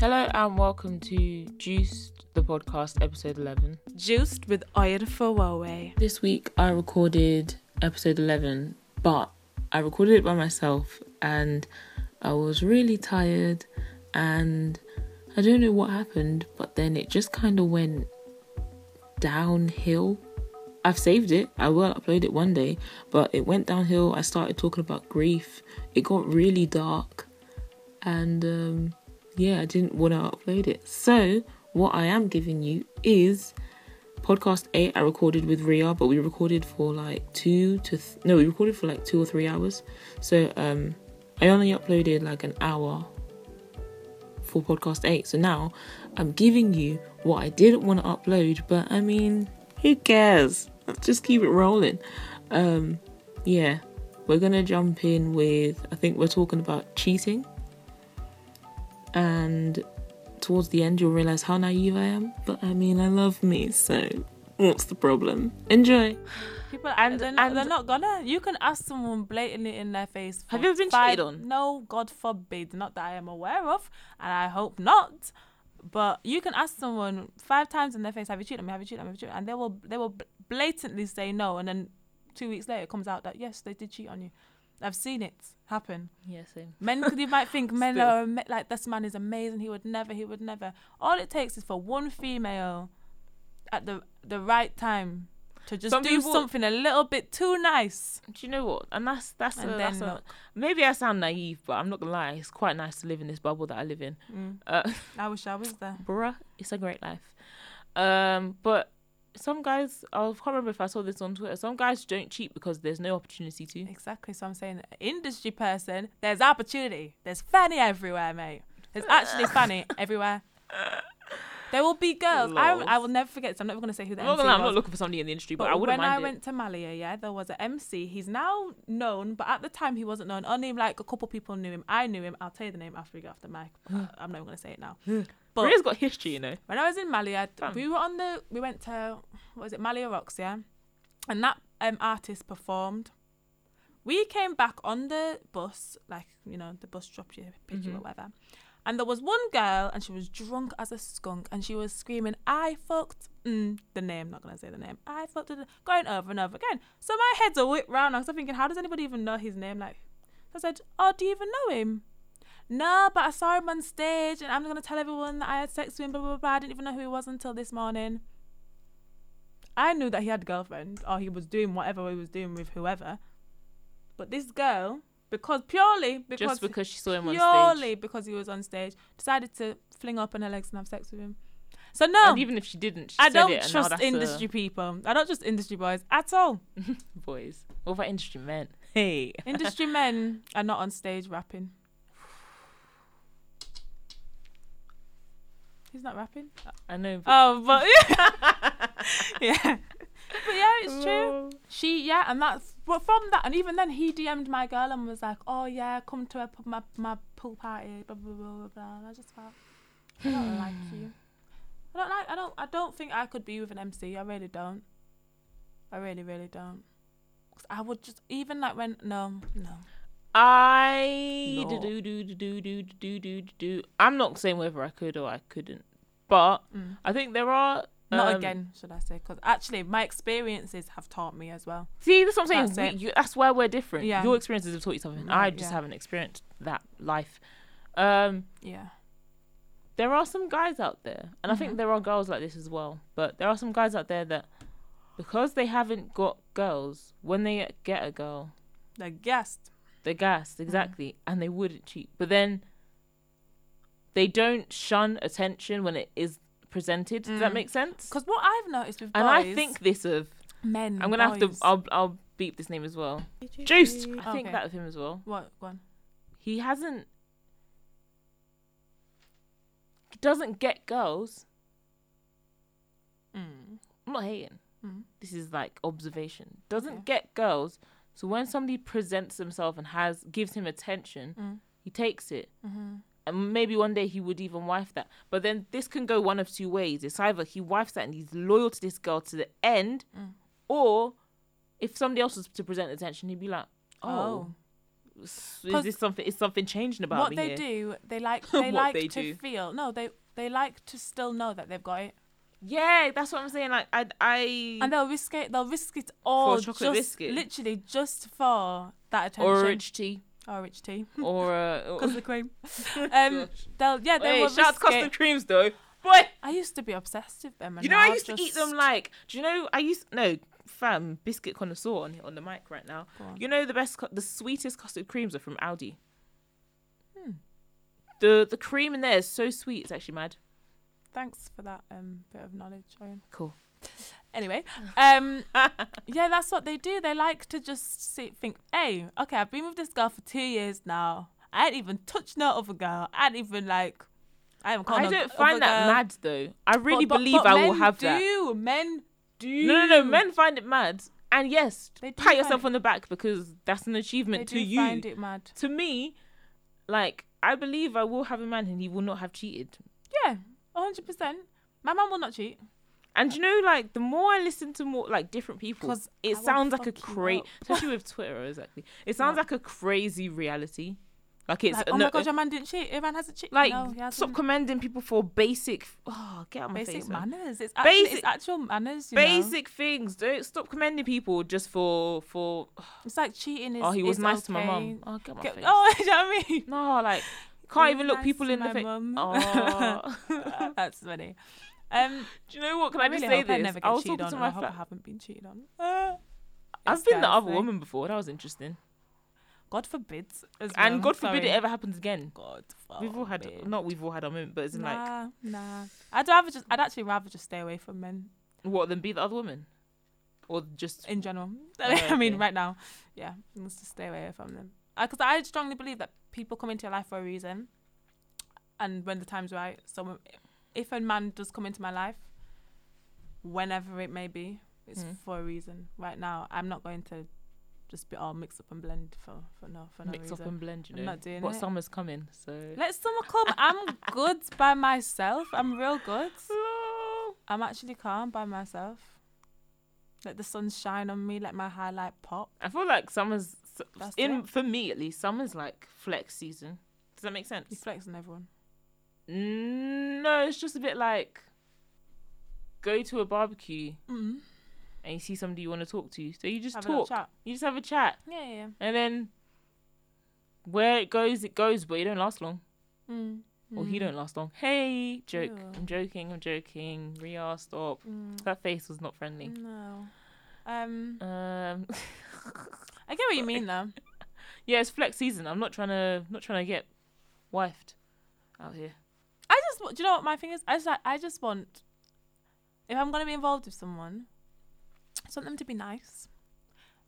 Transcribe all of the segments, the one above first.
Hello and welcome to Juiced, the podcast, episode 11. Juiced with oil for Huawei. This week I recorded episode 11, but I recorded it by myself and I was really tired and I don't know what happened, but then it just kind of went downhill. I've saved it, I will upload it one day, but it went downhill. I started talking about grief, it got really dark, and um, yeah, I didn't want to upload it. So, what I am giving you is podcast 8 I recorded with Rhea, but we recorded for like 2 to th- no, we recorded for like 2 or 3 hours. So, um I only uploaded like an hour for podcast 8. So now I'm giving you what I didn't want to upload, but I mean, who cares? Let's just keep it rolling. Um yeah, we're going to jump in with I think we're talking about cheating and towards the end you'll realize how naive I am. But I mean, I love me, so what's the problem? Enjoy. People And- they're, not, and- they're not gonna. You can ask someone blatantly in their face. Have you ever been cheated on? No, God forbid. Not that I am aware of, and I hope not. But you can ask someone five times in their face, "Have you cheated on me? Have you cheated on me?" Have you cheated? And they will they will blatantly say no, and then two weeks later it comes out that yes, they did cheat on you. I've seen it happen. Yeah, same. Men, you might think men are like this man is amazing. He would never. He would never. All it takes is for one female at the the right time to just Some do people- something a little bit too nice. Do you know what? And that's that's, And a, that's a, maybe I sound naive, but I'm not gonna lie. It's quite nice to live in this bubble that I live in. Mm, Uh, I wish I was there. bruh, it's a great life. Um, but some guys, I can't remember if I saw this on Twitter. Some guys don't cheat because there's no opportunity to. Exactly. So I'm saying, industry person, there's opportunity. There's fanny everywhere, mate. There's actually fanny everywhere. There will be girls. I, I will never forget So I'm never going to say who the not, MC I'm was. not looking for somebody in the industry, but, But I wouldn't when mind I it. went to Malia, yeah, there was an MC. He's now known, but at the time he wasn't known. Only like a couple people knew him. I knew him. I'll tell you the name after we get off the mic. I'm not even gonna say it now. But Maria's got history, you know. when I was in Malia, we were on the. We went to what was it, Malia Rocks, yeah, and that um artist performed. We came back on the bus, like you know, the bus dropped you, picked you, Mhm. or whatever. And there was one girl, and she was drunk as a skunk, and she was screaming, "I fucked." Mm, the name, not gonna say the name. I fucked it, going over and over again. So my head's a whip round. I was thinking, how does anybody even know his name? Like, I said, "Oh, do you even know him?" No, but I saw him on stage, and I'm gonna tell everyone that I had sex with him. Blah blah blah. I didn't even know who he was until this morning. I knew that he had a girlfriend, or he was doing whatever he was doing with whoever. But this girl, because purely because Just because she saw him on purely because he was on stage, decided to fling up on her legs and have sex with him. So no, And even if she didn't, she I don't it, and now trust that's a- industry people. I don't trust industry boys at all. boys. What about industry men? Hey. industry men are not on stage rapping. He's not rapping. I know. But Oh, but yeah, but yeah, it's true. She yeah, and that's but from that, and even then he DM'd my girl and was like, "Oh yeah, come to a, my my pool party." Blah blah blah blah. blah. And I just felt I don't like you. I don't like. I don't. I don't think I could be with an MC. I really don't. I really really don't. 'Cause I would just even like when no no. I do do do do do do do do. I'm not saying whether I could or I couldn't, but Mm. I think there are. Not um, again, should I say? Because actually, my experiences have taught me as well. See, that's what I'm saying. That's we, you, that's where we're different. Yeah. Your experiences have taught you something. I just yeah. haven't experienced that life. Um, Yeah. there are some guys out there, and I think Mhm. there are girls like this as well. But there are some guys out there that, because they haven't got girls, when they get a girl, The guest. they're gassed exactly, and they wouldn't cheat. But then they don't shun attention when it is presented. Does that Mm. make sense? Because what I've noticed with boys, And I think this of men. I'm gonna have to. I'll I'll beep this name as well. Juiced. I think Okay. that of him as well. What? Go on. He hasn't. He doesn't get girls. Mm. I'm not hating. Mm. This is like observation. Doesn't get girls. So when somebody presents himself and has gives him attention, Mm. he takes it. Mm-hmm. And maybe one day he would even wife that. But then this can go one of two ways. It's either he wifes that and he's loyal to this girl to the end, Mm. or if somebody else was to present attention, he'd be like, oh, Oh. is this something? Is something changing about me? what me they here? do, they like they like they to do. feel. No, they they like to still know that they've got it, Yeah, that's what I'm saying. Like I, I and they'll risk it. They'll risk it all for chocolate just biscuit? literally just for that attention. or a rich tea, tea, or uh, custard cream. Um, they'll yeah they Hey, will shout out to custard creams though. Boy, I used to be obsessed with them. You know I used to eat them like. Do you know I used no fam biscuit connoisseur on on the mic right now. You know the best, the sweetest custard creams are from Aldi. Hmm. The the cream in there is so sweet. It's actually mad. Thanks for that um bit of knowledge, Oyin. Cool. Anyway, um, yeah, that's what they do. They like to just see, think, hey, okay, I've been with this girl for two years now. I ain't even touched no other girl. I ain't even like, I haven't I don't find that girl. mad though. I really But- but- believe but I will have that. do. Men do. No, no, no. Men find it mad, and yes, They pat yourself on the back because that's an achievement to you. find it mad. To me, like I believe I will have a man and he will not have cheated. Yeah, hundred percent. My mum will not cheat. And you know, like the more I listen to more like different people, 'Cause it I sounds like a crazy, especially with Twitter, exactly. It sounds What? like a crazy reality. Like it's Like, oh no, my god, uh, your man didn't cheat. Your man hasn't cheated. like no, stop commending people for basic. Oh, get out my Basic face, manners. It's actually Basic- it's actual manners. You know? Basic things. Don't stop commending people just for for. It's like cheating is. Oh, he was nice to my okay. mum. Oh, get my Get- face. oh, you know what I mean? No, like can't even was look nice people in the face. Oh. That's funny. Um, Do you know what? Can I, really just say hope I this? never I get was talking on. to my I hope I haven't been cheated on. Uh, I've been the other woman before. That was interesting. God forbid. As And well. God forbid Sorry. it ever happens again. God We've all had not we've all had our moment, but it's in like Nah, nah. I'd rather just. I'd actually rather just stay away from men what than be the other woman, or just in general. Oh, I mean, okay. right now, yeah, let's just stay away from them. Because I strongly believe that people come into your life for a reason, and when the time's right, so if a man does come into my life, whenever it may be, it's Mm. for a reason. Right now, I'm not going to just be all mixed up and blend for for no for no mix reason. up and blend. You I'm know, not doing what it. summer's coming, so. Let summer come. I'm good by myself. I'm real good. I'm actually calm by myself. Let the sun shine on me. Let my highlight pop. I feel like summer's That's in it. for me at least. Summer's like flex season. Does that make You sense? flex on everyone. Mm, no, it's just a bit like go to a barbecue Mm. and you see somebody you want to talk to, so you just Have talk. chat. You just have a chat, Yeah, yeah. and then where it goes, it goes, but you don't last long. Mm. Or he Mm. don't last long. Hey, joke. Ew. I'm joking. I'm joking. Rhea, stop. Mm. That face was not friendly. No. Um, Um, I get what you mean though. yeah, it's flex season. I'm not trying to not trying to get wifed out here. Just, do you know what my thing is? I just, like- I just want, if I'm gonna be involved with someone, I just want them to be nice,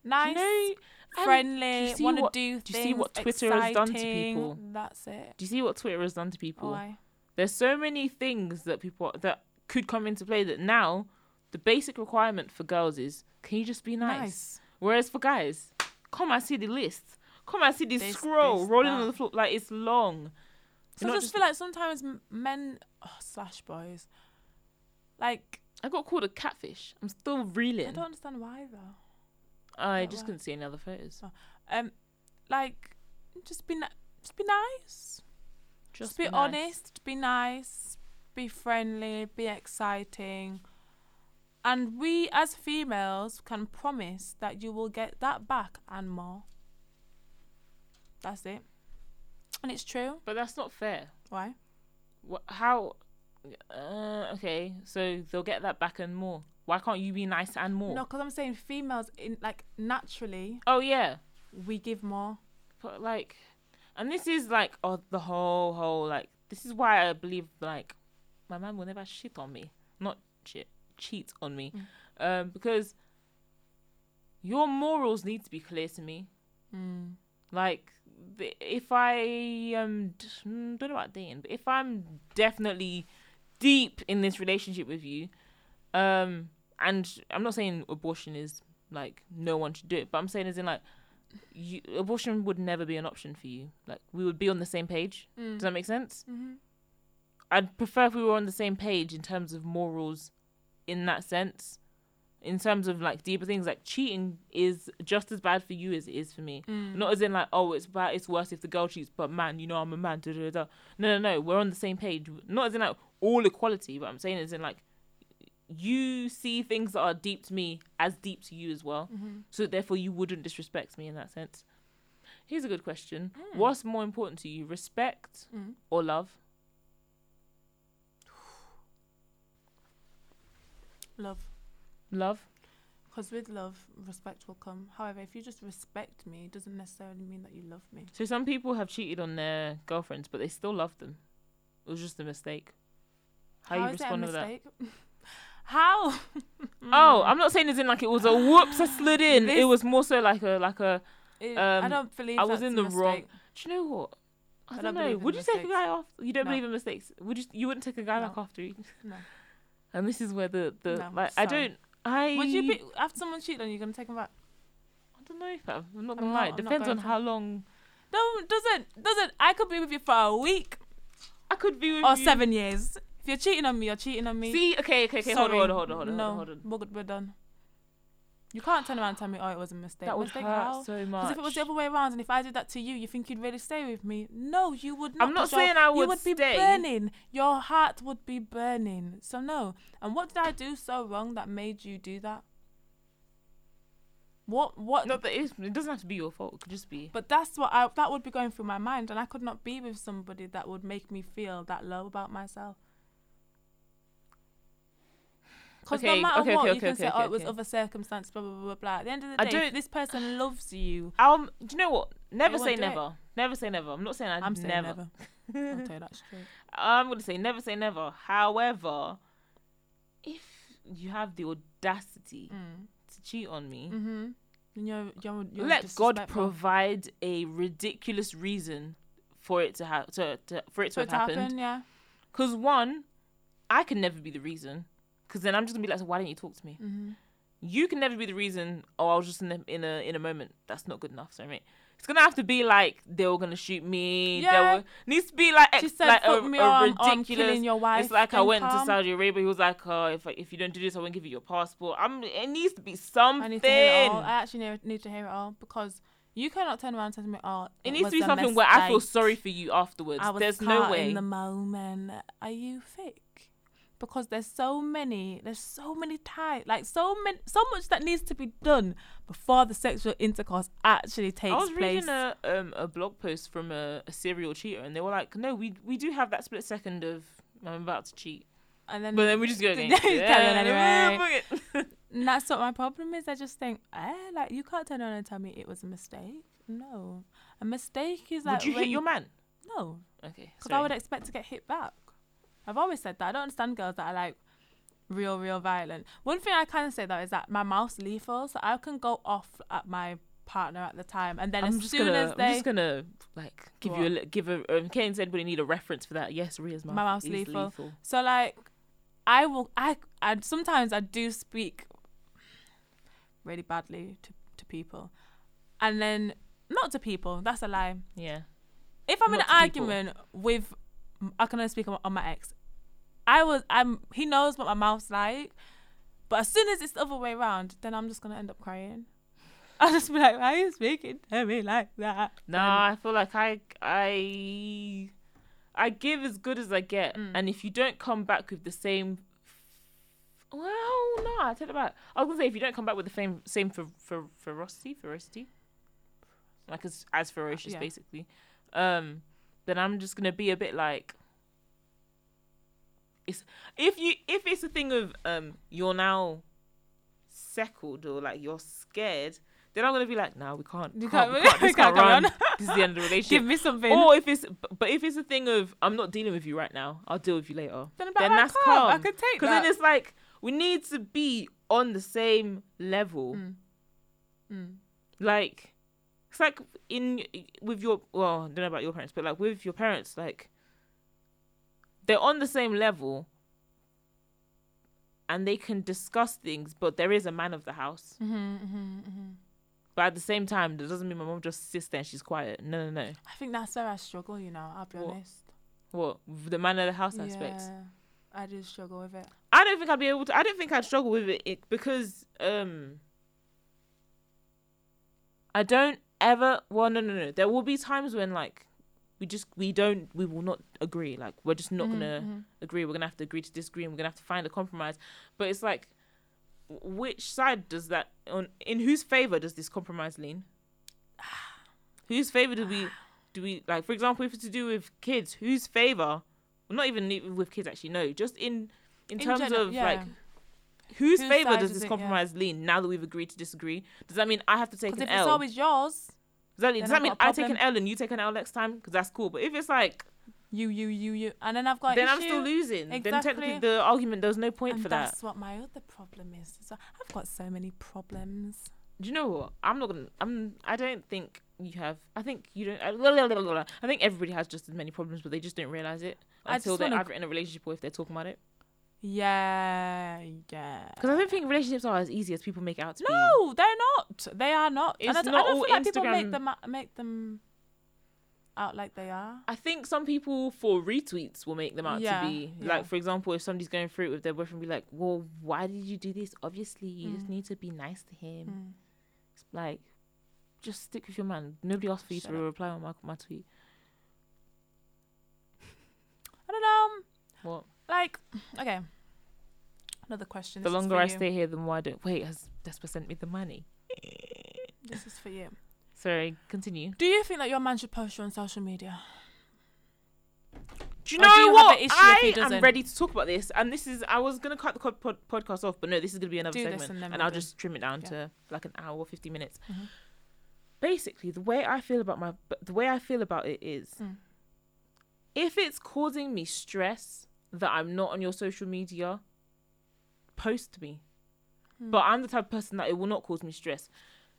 nice, you know? friendly, want to do do you see what Twitter has done to people? That's it. Do you see what Twitter has done to people? Why? There's so many things that people that could come into play that now the basic requirement for girls is can you just be nice? Nice. Whereas for guys, come and see the list. Come and see this, This, scroll this, rolling that. on the floor like it's long. So I not just feel like sometimes men oh, slash boys, like I got called a catfish. I'm still reeling. I don't understand why though. I Like just what? couldn't see any other photos. Um, like just be ni- just be nice. Just, be, nice. honest. Be nice. Be friendly. Be exciting. And we as females can promise that you will get that back and more. That's it. And it's true. But that's not fair. Why? What? How? Uh, okay, so they'll get that back and more. Why can't you be nice and more? No, because I'm saying females in like naturally Oh yeah, we give more. but like, and this is like oh the whole whole like this is why I believe like my man will never shit on me, not shit cheat on me, um because your morals need to be clear to me. Mm. Like, if I um mm, don't know about dating, but if I'm definitely deep in this relationship with you, um, and I'm not saying abortion is like no one should do it, but I'm saying as in like, you, abortion would never be an option for you. Like, we would be on the same page. Mm. Does that make sense? hmm I'd prefer if we were on the same page in terms of morals, in that sense. In terms of like deeper things. Like cheating is just as bad for you as it is for me. Mm. Not as in like, oh, it's bad, it's worse if the girl cheats, but man, you know, I'm a man. Da, da, da. No, no, no. We're on the same page. Not as in like all equality, but I'm saying as in like you see things that are deep to me as deep to you as well. Mhm. So therefore, you wouldn't disrespect me in that sense. Here's a good question: Mm. What's more important to you, respect Mm. or love? Love. Love. Because with love, respect will come. However, if you just respect me, it doesn't necessarily mean that you love me. So some people have cheated on their girlfriends, but they still love them. It was just a mistake. How, you it a respond to that? How? Oh, I'm not saying it's in like it was a whoops, I slid in. it was more so like a like a. It- I um, don't believe I was in the wrong- mistake. Do you know what? I, I don't, know. Would you take a guy off? You don't No. believe in mistakes. Would you? You wouldn't take a guy No. back after you. No. And this is where the the No, like I don't. I Would you be after someone cheated on you? Gonna take them back? I don't know if I'm, I'm not gonna lie. I'm It not depends on to. how long. No, doesn't doesn't. I could be with you for a week I could be with you or you. seven years. If you're cheating on me, you're cheating on me. See, okay, okay, okay. Hold on, hold on, hold on, hold on, no, hold on. We're, we're done. You can't turn around and tell me, oh, it was a mistake. That would mistake hurt how? so much. Because if it was the other way around, and if I did that to you, you think you'd really stay with me? No, you would not. I'm not saying I would You would be burning. Your heart would be burning. So no. And what did I do so wrong that made you do that? What? What? Not that it's, it doesn't have to be your fault. It could just be. But that's what I that would be going through my mind, and I could not be with somebody that would make me feel that low about myself. Because Okay, no matter okay, what, okay, you can okay, say, "Oh, it was other circumstances." Blah blah blah blah. blah. At the end of the I day, don't- this person loves you, Um, do you know what? Never say do it. never. Never say never. I'm not saying I I'm saying never. never. I'll tell you that straight. I'm gonna say never say never. However, if you have the audacity Mm. to cheat on me, Mm-hmm. You're, you're, you're let God provide a ridiculous reason for it to have to, to for it to for have it to happened. happen. Yeah. Because one, I can never be the reason. Because then I'm just gonna be like, so why didn't you talk to me? Mm-hmm. You can never be the reason. Oh, I was just in a in a in a moment. That's not good enough. Sorry, mate. It's gonna have to be like they were gonna shoot me. Yeah. Were, needs to be like She said, like "Fuck a, me a on, on ridiculous. killing your wife." It's like I went to. Saudi Arabia. He was like, "Oh, if if you don't do this, I won't give you your passport." I'm. It needs to be something. I need to hear it all. I actually need, to hear it all because you cannot turn around and tell me, "Oh, it needs was to be something where I feel sorry for you afterwards. There's no way. in the moment. Are you fake? Because there's so many, there's so many times, like so many, so much that needs to be done before the sexual intercourse actually takes place. I was place. reading a um a blog post from a, a serial cheater, and they were like, "No, we we do have that split second of I'm about to cheat, and then, but then we just go again." Anyway. and that's what my problem is. I just think, eh, like you can't turn around and tell me it was a mistake. No, a mistake is like Would you hit your man? no, Okay, because I would expect to get hit back. I've always said that. I don't understand girls that are like real, real violent. One thing I can say though is that my mouth's lethal, so I can go off at my partner at the time, and then I'm as soon gonna, as I'm they, just gonna like give you a give a. Um, Kane said, "But need a reference for that." Yes, Rhea's mouth. My mouth's is lethal. so like, I will, I, I sometimes I do speak really badly to to people, and then not to people. That's a lie. Yeah, if I'm in an Not to people. argument with, I can only speak on, on my ex. I was, I'm. He knows what my mouth's like, but as soon as it's the other way around, then I'm just gonna end up crying. I'll just be like, "Why are you speaking to me like that?" No, I feel like I I I give as good as I get, Mm. and if you don't come back with the same, well, no, I take it back. I was gonna say if you don't come back with the same same for for ferocity, ferocity, like as as ferocious Yeah. basically, um, then I'm just gonna be a bit like. It's if you if it's a thing of um you're now seckled or like you're scared, then I'm gonna be like, no, we can't. You can't, can't- we can't, we this can't carry run. this is the end of the relationship. Give me something. Or if it's, but- if it's a thing of I'm not dealing with you right now, I'll deal with you later. then then that's calm. I calm. could take Because then it's like we need to be on the same level. Mm. Mm. Like it's like in with your well, I don't know about your parents, but like with your parents, like they're on the same level. And they can discuss things, but there is a man of the house. Mhm, mhm, mhm. But at the same time, that doesn't mean my mom just sits there and she's quiet. No, no, no. I think that's where I struggle. You know, I'll be What? honest. What the man of the house aspects? Yeah, I do struggle with it. I I don't think I'd be able to. I don't think I'd struggle with it, it because um, I don't ever. Well, no, no, no. There will be times when like we just we don't we will not agree. Like we're just not Mhm, gonna mhm. agree. We're gonna have to agree to disagree, and we're gonna have to find a compromise. But it's like, which side does that on? In whose favor does this compromise lean? whose favor do we do we like? For example, if it's to do with kids, whose favor? Well, not even even with kids actually. No, just in in, In terms general, of yeah. like. Whose Whose favor does is this it, yeah. compromise lean now that we've agreed to disagree? Does that mean I have to take an if it's always yours, Does that, does that mean I take an. L and you take an L next time? Because that's cool. But if it's like, you, you, you, you, and then I've got then I'm still losing. Exactly. Then technically the argument, there's no point and for that. that's what my other problem is. So I've got so many problems. Do you know what? I'm not gonna. I'm. I don't think you have. I think you don't. I, blah, blah, blah. I think everybody has just as many problems, but they just don't realize it until they're either in a relationship or if they're talking about it. Yeah, yeah. Because I don't think relationships are as easy as people make out to be. No, they're not. They are not. and I, It's d- I not don't all feel like people make them out- make them out like they are. I think some people for retweets will make them out Yeah, to be yeah. like, for example, if somebody's going through it with their boyfriend, be like, "Well, why did you do this? Obviously, you just Mm. need to be nice to him. Mm. It's like, just stick with your man. Nobody asked for you Shut to up. reply on my my tweet. I don't know. What? Like, okay. Another question. the This longer I you. stay here, the more I don't. Wait, has Despa sent me the money? This is for you. Sorry, continue. Do you think that your man should post you on social media? Do you Or know do you have what? an issue if he I am doesn't? ready to talk about this, and this is. I was gonna cut the pod- pod- podcast off, but no, this is gonna be another Do this segment, and then and we'll I'll do- just trim it down Yeah. to like an hour, or fifty minutes. Mhm. Basically, the way I feel about my, the way I feel about it is, Mm. if it's causing me stress that I'm not on your social media, post me. Hmm. But I'm the type of person that it will not cause me stress.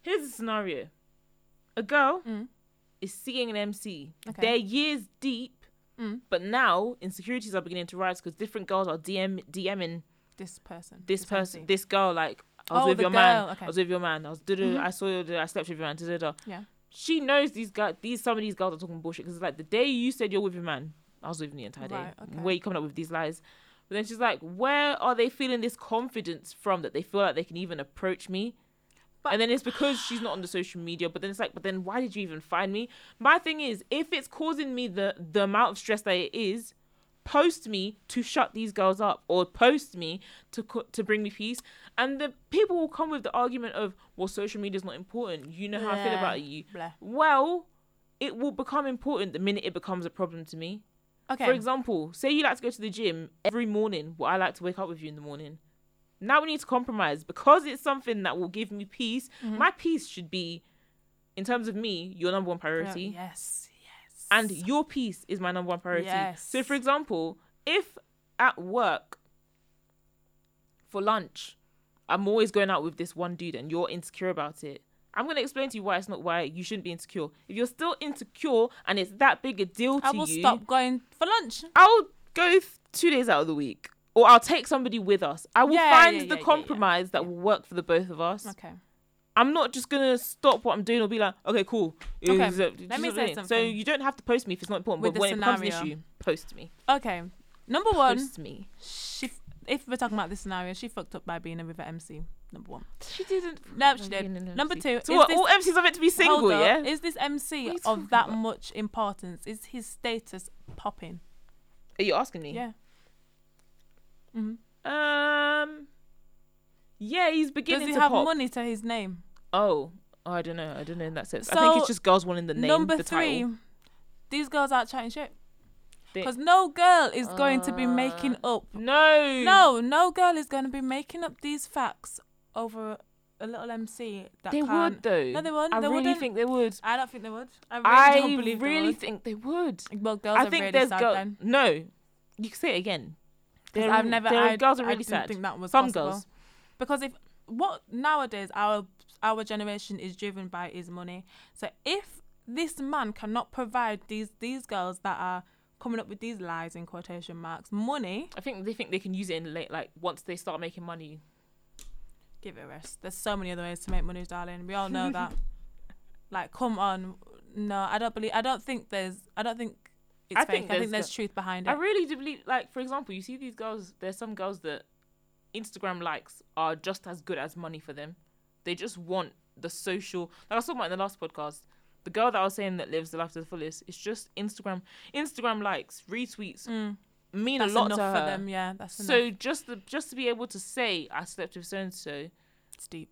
Here's a scenario: a girl Mm. is seeing an MC. Okay. They're years deep, Mm. but now insecurities are beginning to rise because different girls are DM DMing This person. this MC. person, this girl. Like I was Oh, with your man. okay. I was with your man. I was Mhm. I saw you. I slept with your man. Da da da. Yeah. She knows these guys. These some of these girls are talking bullshit because it's like the day you said you're with your man, I was with the entire day. Right, okay. Where you coming up with these lies? But then she's like, where are they feeling this confidence from that they feel like they can even approach me? But- and then it's because she's not on the social media. But then it's like, but then why did you even find me? My thing is, if it's causing me the the amount of stress that it is, post me to shut these girls up, or post me to to bring me peace. And the people will come with the argument of, well, social media is not important. You know how I feel about you. blah. Well, it will become important the minute it becomes a problem to me. Okay. For example, say you like to go to the gym every morning. Well, I like to wake up with you in the morning. Now we need to compromise because it's something that will give me peace. Mhm. My peace should be, in terms of me, your number one Yeah, priority, Yes. Yes. and your peace is my number one priority. Yes. So, for example, if at work for lunch, I'm always going out with this one dude, and you're insecure about it. I'm gonna explain to you why it's not why you shouldn't be insecure. If you're still insecure and it's that big a deal to you, I will stop going for lunch. I'll go two days out of the week, or I'll take somebody with us. I will Yeah, find yeah, the yeah, compromise that will work for the both of us. Okay. I'm not just gonna stop what I'm doing or be like, okay, cool. Okay, let me say doing. So you don't have to post me if it's not important. With but when it becomes an scenario. issue, post me. Okay. Number one, Post me. she. F- If we're talking about this scenario, she fucked up by being a river MC. Number one. She didn't. No, she did. Number two, So is what? this- all MCs are meant to be single, yeah? Is this MC What are you of that about? much importance? Is his status popping? Are you asking me? Yeah. hmm Um. Yeah, he's beginning Does he to have pop. money to his name? Oh, oh, I don't know. I don't know in that sense. I think it's just girls wanting the name, Number the three, title. these girls aren't chatting shit. They- Because no girl is going to be making Uh, up. No. No, no girl is going to be making up these facts over a little MC that They can't. would though. No, they wouldn't. I They really wouldn't. think they would. I don't think they would. I really I don't believe they really would. think they would. Well, girls I are think really there's sad then. No, you can say it again. 'Cause They're- I've never. I, girls are really didn't sad. think that was Some possible. girls. Because if what nowadays our our generation is driven by is money. So if this man cannot provide these these girls that are coming up with these lies in quotation marks money, I think they think they can use it in late, like once they start making money. give it a rest. There's so many other ways to make money, darling. We all know that. like, come on. No, I don't believe. I don't think there's. I don't think it's I fake. think I think there's there's truth behind it. I really do believe, like for example, you see these girls. There's some girls that Instagram likes are just as good as money for them. They just want the social. Like I was talking about in the last podcast, the girl that I was saying that lives the life to the fullest. It's just Instagram. Instagram likes, retweets Mm. mean That's a lot to her. for them. Yeah, that's enough. So just the, just to be able to say I slept with so and so, it's deep.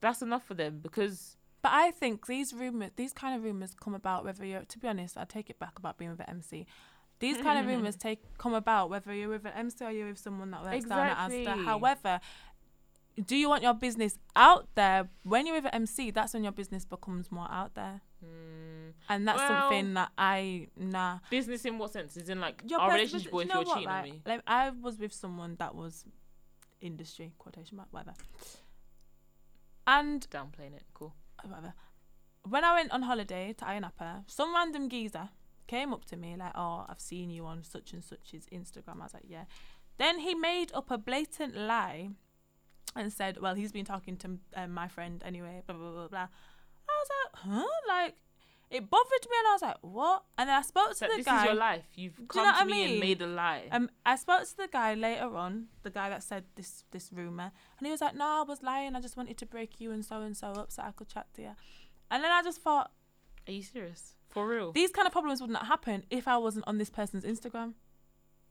that's enough for them because But I think these rumors, these kind of rumors, come about whether you're. To be honest, I take it back about being with an MC. These kind of rumors take come about whether you're with an MC or you're with someone that works down at Asda. However, do you want your business out there? When you're with an MC, that's when your business becomes more out there, mm, and that's Well- something that I nah. business in what sense? Is in like Your our relationship you know you're what, cheating on me. Like, I was with someone that was industry quotation mark whatever, and Downplaying it, cool. whatever. When I went on holiday to Ayia Napa, some random geezer came up to me like, "Oh, I've seen you on such and such's Instagram." I was like, "Yeah." Then he made up a blatant lie and said, "Well, he's been talking to um, my friend anyway." Blah blah blah blah. I was like, "Huh?" Like, it bothered me, and I was like, "What?" And then I spoke to So the this guy. This is your life. You've you come know to I me and mean? made a lie. Um, I spoke to the guy later on, the guy that said this this rumor, and he was like, "No, I was lying. I just wanted to break you and so and so up so I could chat to you." And then I just thought Are you serious? For real? these kind of problems would not happen if I wasn't on this person's Instagram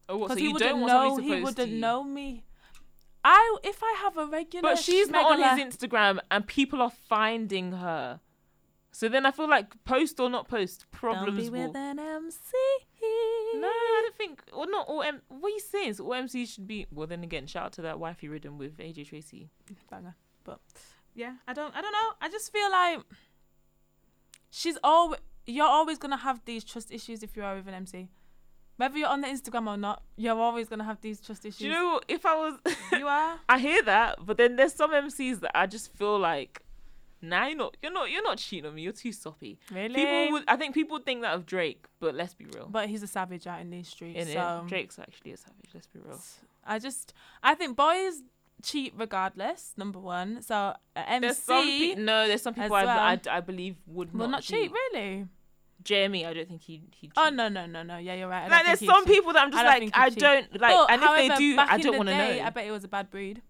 oh, what? So because he you wouldn't don't want know somebody he wouldn't to know me. I if I have a regular, But she's not on his Instagram, and people are finding her. So then I feel like post or not post, Don't problems be will. with an MC. No, I don't think. Or not all. M- what are you saying? So all MCs should be. Well, then again, shout out to that Wifey Riddim with AJ Tracey. banger. But yeah, I don't I don't know. I just feel like she's always you're always gonna have these trust issues if you are with an MC. Whether you're on the Instagram or not, you're always gonna have these trust issues. Do you know if I was? you are. I hear that, but then there's some MCs that I just feel like, nah, you're not, you're not, you're not cheating on me. You're too soppy. Really? People would, I think people think that of Drake, but let's be real. but he's a savage out in these streets. In so it, Drake's actually a savage. Let's be real. I just I think boys cheat regardless, number one. So uh, MC There's some pe- no, there's some people I, well. I, I believe would will not, not cheat, really. Jeremy, I don't think he he. Oh no no no no yeah you're right. I Like there's some people that I'm I just don't like I don't like, and if they do, I don't want to know. I bet it was a bad breed.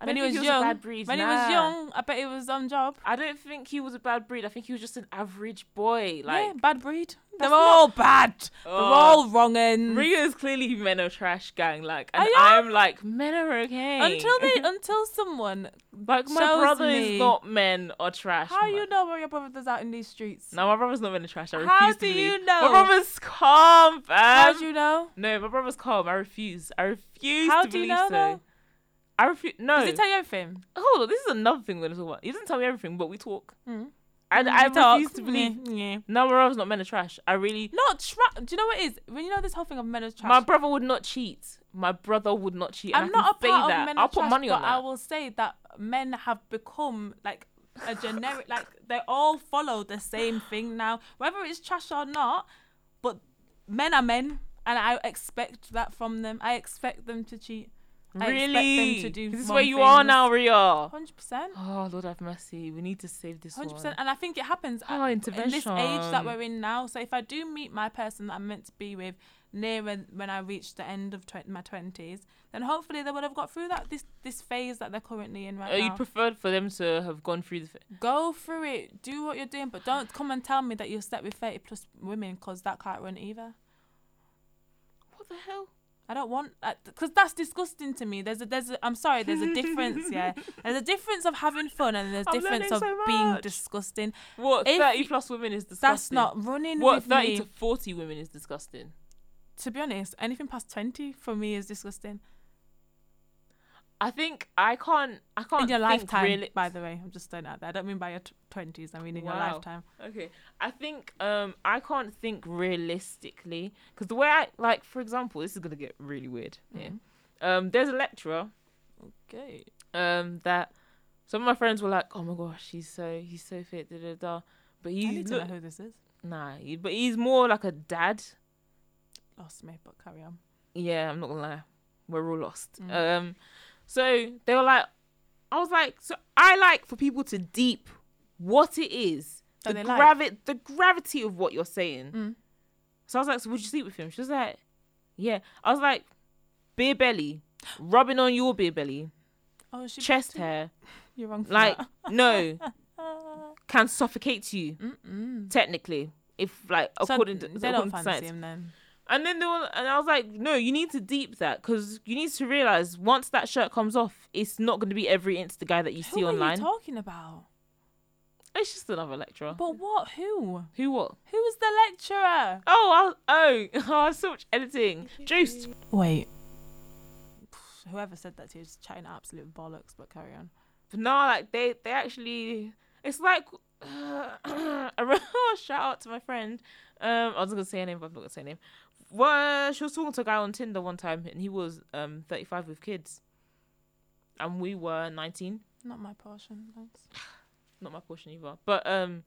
I when he was he was young, bad breed. when he was young, I bet he was on job. I don't think he was a bad breed. I think he was just an average boy. Like yeah, bad breed. They're not- all bad. They're Oh. all wrong and is clearly men are trash gang. Like, and I I'm like men are okay until they until someone. like my brother me- is not men or trash. How man. you know where your brother's out in these streets? No, my brother's not men are trash. I refuse How to do believe. you know? My brother's calm, How do you know? No, my brother's calm. I refuse. I refuse How to do you know, so. though? I refuse. No, Does he tell you everything? hold on. This is another thing we're gonna talk about. He doesn't tell me everything, but we talk. Mm. I, Mm, I we talk. refuse to believe. Yeah, yeah. No, my brother's not men are trash. I really. Not tra- Do you know what it is? When you know this whole thing of men as trash. My brother would not cheat. My brother would not cheat. I'm not a part say of that. men I'll put trash, money but on that. I will say that men have become like a generic, like they all follow the same thing now, whether it's trash or not. But men are men, and I expect that from them. I expect them to cheat. Really? to do this is where you are now, Rhea. Hundred percent. Oh Lord have mercy. We need to save this Hundred one. percent, and I think it happens Oh, at- in this age that we're in now. So if I do meet my person that I'm meant to be with near when, when I reach the end of tw- my twenties, then hopefully they would have got through that this this phase that they're currently in right Uh, now. you preferred for them to have gone through the. F- Go through it, do what you're doing, but don't come and tell me that you're slept with thirty plus women because that can't run either. what the hell? I don't want uh, because that's disgusting to me. There's a there's a, I'm sorry. There's a difference. Yeah, there's a difference of having fun and there's a I'm difference of so being disgusting. What If thirty plus women is disgusting. That's not running What with thirty me. to forty women is disgusting. to be honest, anything past 20 for me is disgusting. I think I can't. I can't. In your lifetime, really- by the way. I'm just throwing out there. I don't mean by your 20s, I mean in your lifetime. Okay, I think um I can't think realistically because the way I like, for example, this is gonna get really weird. Yeah. Mhm. Um, there's a lecturer Okay. um that some of my friends were like, oh my gosh, he's so he's so fit, da da da. But I he's need to know who this is. nah, he, but he's more like a dad. Lost me, but carry on. Yeah, I'm not gonna lie, we're all lost. Mm. Um, so they were like, I was like, so I like for people to deep what it is, the they like. gravity, the gravity of what you're saying. Mm. So I was like, so would you sleep with him? She was like, yeah. I was like, beer belly. rubbing on your beer belly, Oh, chest hair, You're wrong. Like no, can suffocate you Mm-mm. technically. If like So according to they don't fancy science. him then. And then they were, and I was like, no, you need to deep that because you need to realize once that shirt comes off, it's not going to be every Insta guy that you see online. Who are online. you talking about? it's just another lecturer. But what? Who? Who what? Who's the lecturer? Oh, I, oh, oh, so much editing. Juiced. Wait. Whoever said that to you is chatting absolute bollocks. But carry on. But no, like they, they actually, it's like, uh, shout out to my friend. Um, I was gonna say her name, but I'm not gonna say her name. Well, she was talking to a guy on Tinder one time, and he was um 35 with kids, and we were 19. Not my portion. Thanks. not my portion either. But um,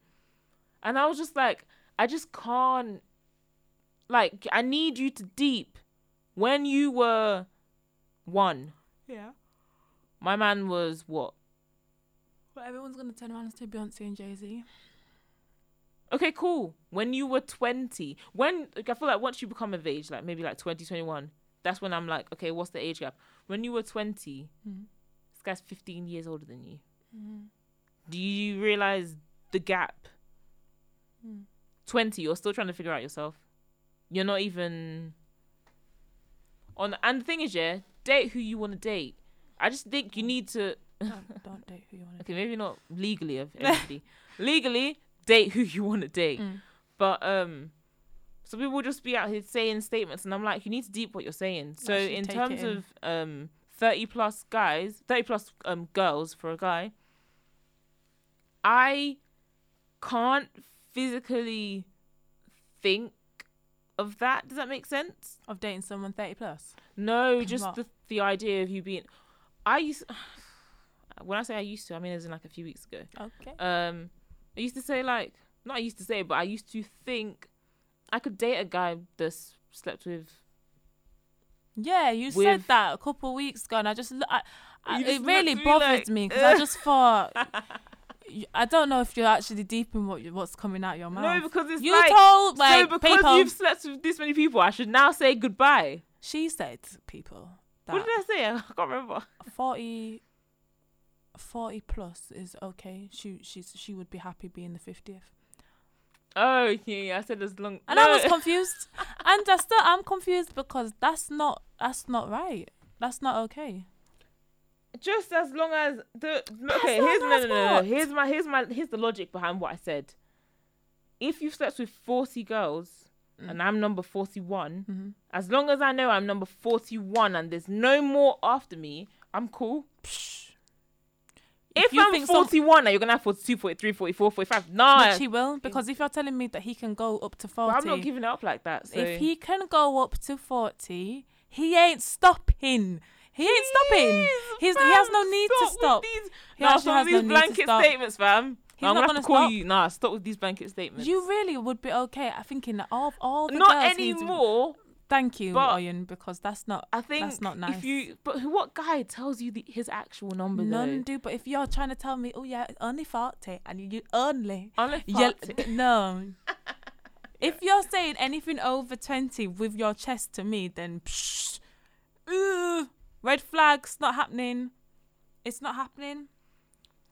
and I was just like, I just can't. Like, I need you to deep. When you were one, Yeah. my man was what? But everyone's gonna turn around and say Beyonce and Jay Z. Okay, cool. When you were twenty, when like, I feel like once you become of age, like maybe like 20, 21, that's when I'm like, okay, what's the age gap? When you were twenty, Mm. this guy's fifteen years older than you. Mm. Do you realize the gap? Mm. 20 you're still trying to figure out yourself you're not even on and the thing is yeah date who you want to date i just think you need to Don't, don't date who you want to. okay maybe not legally of everybody legally date who you want to date Mm. but um some people will just be out here saying statements and i'm like you need to deep what you're saying so in terms in. of um 30 plus guys 30 plus um girls for a guy i can't physically think of that does that make sense Of dating someone thirty plus. no just the the idea of you being i used when i say i used to i mean as in like a few weeks ago Okay. um i used to say like not i used to say but i used to think i could date a guy that slept with Yeah, you said that a couple of weeks ago, and I just, I, I, You it really bothered like, me because I just thought, I don't know if you're actually deep in what what's coming out your mouth. no because it's you like told like so because people. you've slept with this many people i should now say goodbye She said people what did i say i can't remember 40, 40 plus is okay. She she's she would be happy being the fiftieth. oh yeah, i said as long And no. I was confused, and I still I'm confused because that's not that's not right. That's not okay. just as long as the okay here's no, no, no, no, here's my here's my here's the logic behind what i said if you've slept with 40 girls Mm. and i'm number 41 Mm-hmm. as long as i know i'm number 41 and there's no more after me i'm cool if, you i'm think some- 41 now you're gonna have 42 43 44 45 nah Which he will, because if you're telling me that he can go up to but 40, i'm not giving it up like that so if he can go up to 40, he ain't stopping. He ain't stopping. He's, he has no need Stop to stop. these- He nah, stop has with no these to blanket statements fam He's I'm not gonna gonna call stop. you. Nah, stop with these blanket statements. You really would be okay. I think in all all the not anymore. Thank you, But- Oyin, because that's not I think That's not nice. if you, but what guy tells you the, his actual number none though? do. But if you're trying to tell me, oh yeah, only forty, and you, you only Yeah, fucked. no. if you're saying anything over 20 with your chest to me, then psh, ooh, red flags, not happening. It's not happening.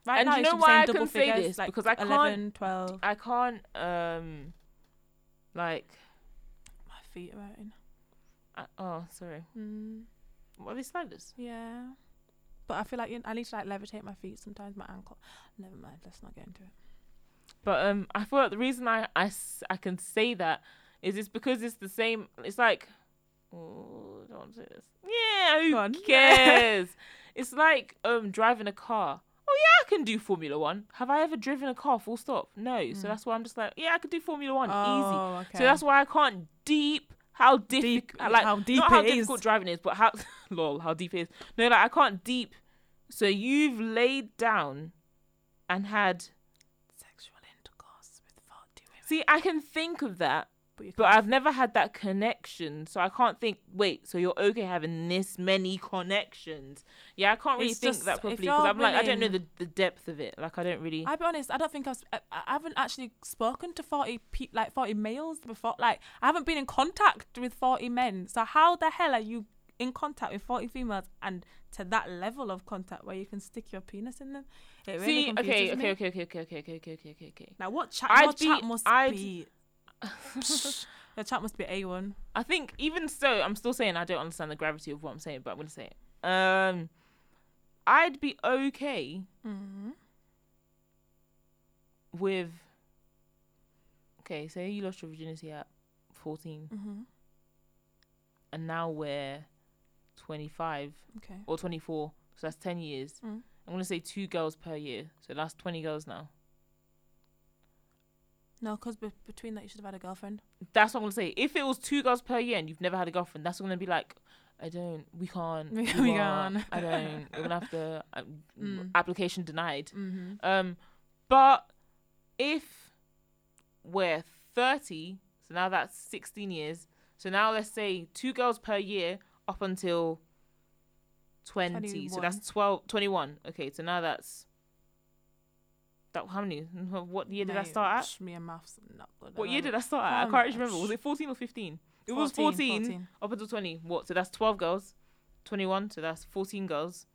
Right And now, you know why I can say this? like Because I can't- 12. I can't um like My feet are hurting. I, oh sorry. Mm, what are these sliders? Yeah. But I feel like you- I need to like levitate my feet sometimes, my ankle. Never mind, let's not get into it. but um I feel like the reason I, I, I can say that is it's because it's the same it's like oh don't say this. Yeah who cares? It's like um driving a car. Oh yeah I can do Formula One. Have I ever driven a car full stop? No. So Mm. that's why I'm just like yeah I could do Formula One. Easy. Oh, okay. So that's why I can't deep how Deep- like how deep not how it is. difficult driving is, but how lol how deep it is. No, like I can't deep. So you've laid down and had. sexual intercourse with 40 women. See, I can think of that, but, you but I've never had that connection, so I can't think. Wait, so you're okay having this many connections? Yeah, I can't really it's think just, that properly because I'm willing, like, I don't know the, the depth of it. Like, I don't really. I'll be honest. I don't think I've. I, I haven't actually spoken to forty pe- like forty males before. Like, I haven't been in contact with forty men. So how the hell are you in contact with 40 females and to that level of contact where you can stick your penis in them. It really See, okay, okay, me. okay, okay, okay, okay, okay, okay, okay, okay. Now what chat? What be, chat must I'd, be your chat must be a one. I think even so, I'm still saying I don't understand the gravity of what I'm saying, but I'm gonna say it. Um, I'd be okay Mm-hmm. with. Okay, say you lost your virginity at 14, Mm-hmm. and now we're 25 Okay. or 24, so that's 10 years. Mm. I'm gonna say two girls per year, so that's 20 girls now. No, because be- between that you should have had a girlfriend. That's what I'm gonna say. If it was two girls per year and you've never had a girlfriend, that's gonna be like, I don't, we can't, We- we, can't. I don't. We're gonna have to um, Mm. application denied. Mm-hmm. Um, but if we're 30, so now that's 16 years. So now let's say two girls per year up until 20. So that's 12, 21. Okay, so now that's that. How many? What year did I start at? Me and maths not good. What year did I start at? I can't remember. Was it 14 or 15? It was 14, 14. up until 20. What? So that's 12 girls. 21. So that's 14 girls.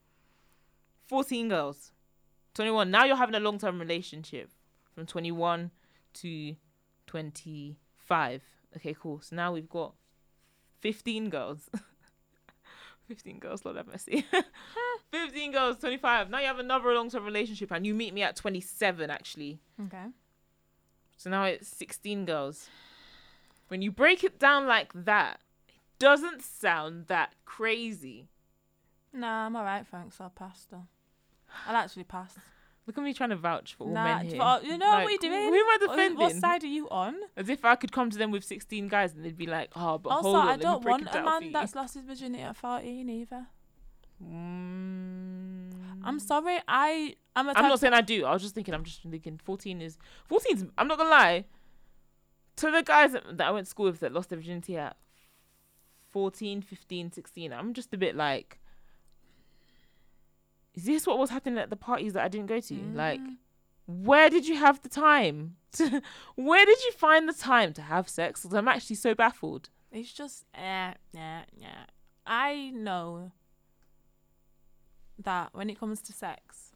14 girls. 21. Now you're having a long term relationship from 21 to 25. Okay, cool. So now we've got 15 girls. 15 girls, not that messy. 15 girls, 25. Now you have another long term relationship and you meet me at 27, actually. Okay. So now it's 16 girls. When you break it down like that, it doesn't sound that crazy. Nah, I'm alright, thanks. I'll pass though. I'll actually pass. Look at me trying to vouch for all Nah, men here. for- you know what Like, you're doing? Who am I What- defending? What side are you on? As if I could come to them with 16 guys and they'd be like, oh, but also, hold on, I don't want a man that's lost his virginity at 14 either. Mm. I'm sorry. I I'm a I'm not saying I do. I was just thinking. I'm just thinking. 14 is 14's. I'm not gonna lie. To the guys that, that I went to school with that lost their virginity at 14, 15, 16, I'm just a bit like, is this what was happening at the parties that I didn't go to? Like, Mm. where did you have the time? To, where did you find the time to have sex? 'Cause I'm actually so baffled. It's just eh, yeah, yeah. I know that when it comes to sex,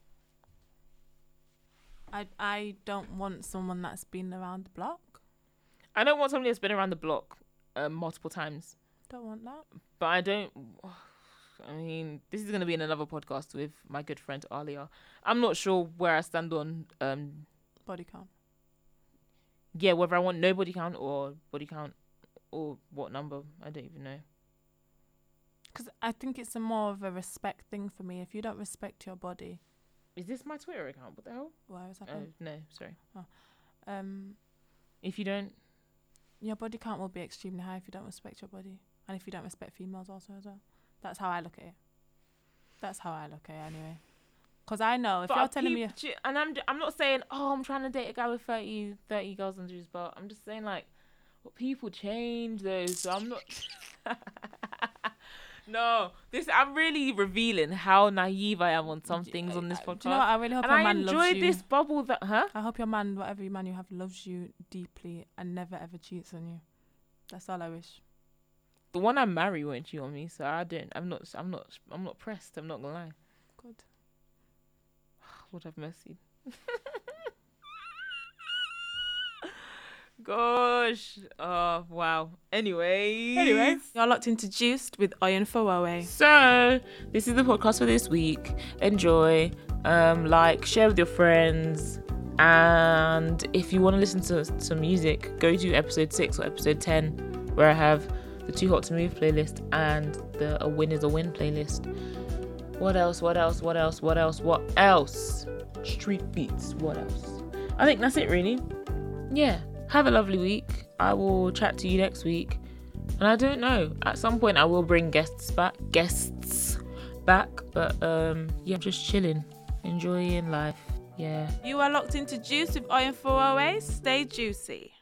I I don't want someone that's been around the block. I don't want somebody that's been around the block um, multiple times. Don't want that. but I don't. I mean, this is gonna be in another podcast with my good friend Alia. I'm not sure where I stand on, um, Body count. yeah, whether I want no body count or body count or what number. I don't even know. Because I think it's a more of a respect thing for me. If you don't respect your body, Is this my Twitter account? What the hell? why is that? Oh no, sorry. Um, If you don't, your body count will be extremely high if you don't respect your body, and if you don't respect females also as well. That's how I look at it. That's how I look at it anyway. Because I know if But you're telling me, peep- j- and I'm I'm not saying oh I'm trying to date a guy with 30, 30 girls under his belt. I'm just saying like, well, people change though, so I'm not. no, this I'm really revealing how naive I am on some things on this podcast. Do you know what? I really hope and your I man enjoy loves you. this bubble that, huh? I hope your man, whatever man you have, loves you deeply and never ever cheats on you. That's all I wish. The one I marry won't cheat on me, so I don't. I'm not. I'm not. I'm not pressed. I'm not gonna lie. God, Lord have mercy. Gosh. Oh wow. Anyway. Anyway, you're locked into Juiced with Oyin Fowowe. So this is the podcast for this week. Enjoy. Um, like, share with your friends. And if you want to listen to some music, go to episode six or episode ten, where I have the Too Hot to Move playlist and the A Win is a Win playlist. What else? What else? What else? What else? What else? Street beats. What else? I think that's it, really. Yeah. Have a lovely week. I will chat to you next week. And I don't know. At some point, I will bring guests back. Guests back. But um, yeah, just chilling, enjoying life. Yeah. You are locked into Juice with Oyin Fowowe. Stay juicy.